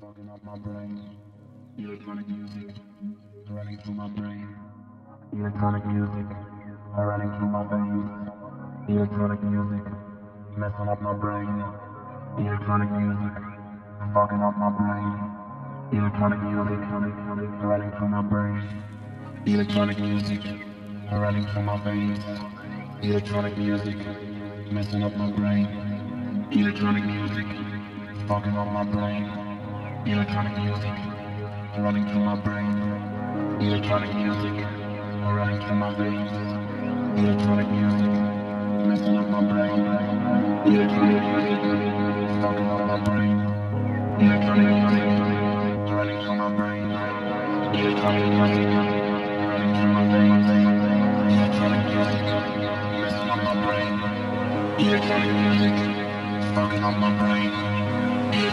fucking up my brain. Electronic music running through my brain. Electronic music running through my veins. Electronic music messing up my brain. Electronic music fucking up my brain. Electronic music running through my brain. Electronic music running through my veins. Electronic music messing up my brain. Electronic music fucking up my brain. Electronic music running through my brain. Electronic music running through my veins. Electronic music messing up my brain. Electronic music fucking up my brain. Electronic music running through my brain. Electronic music running through my veins. Electronic music messing up my brain. Electronic music fucking up my brain.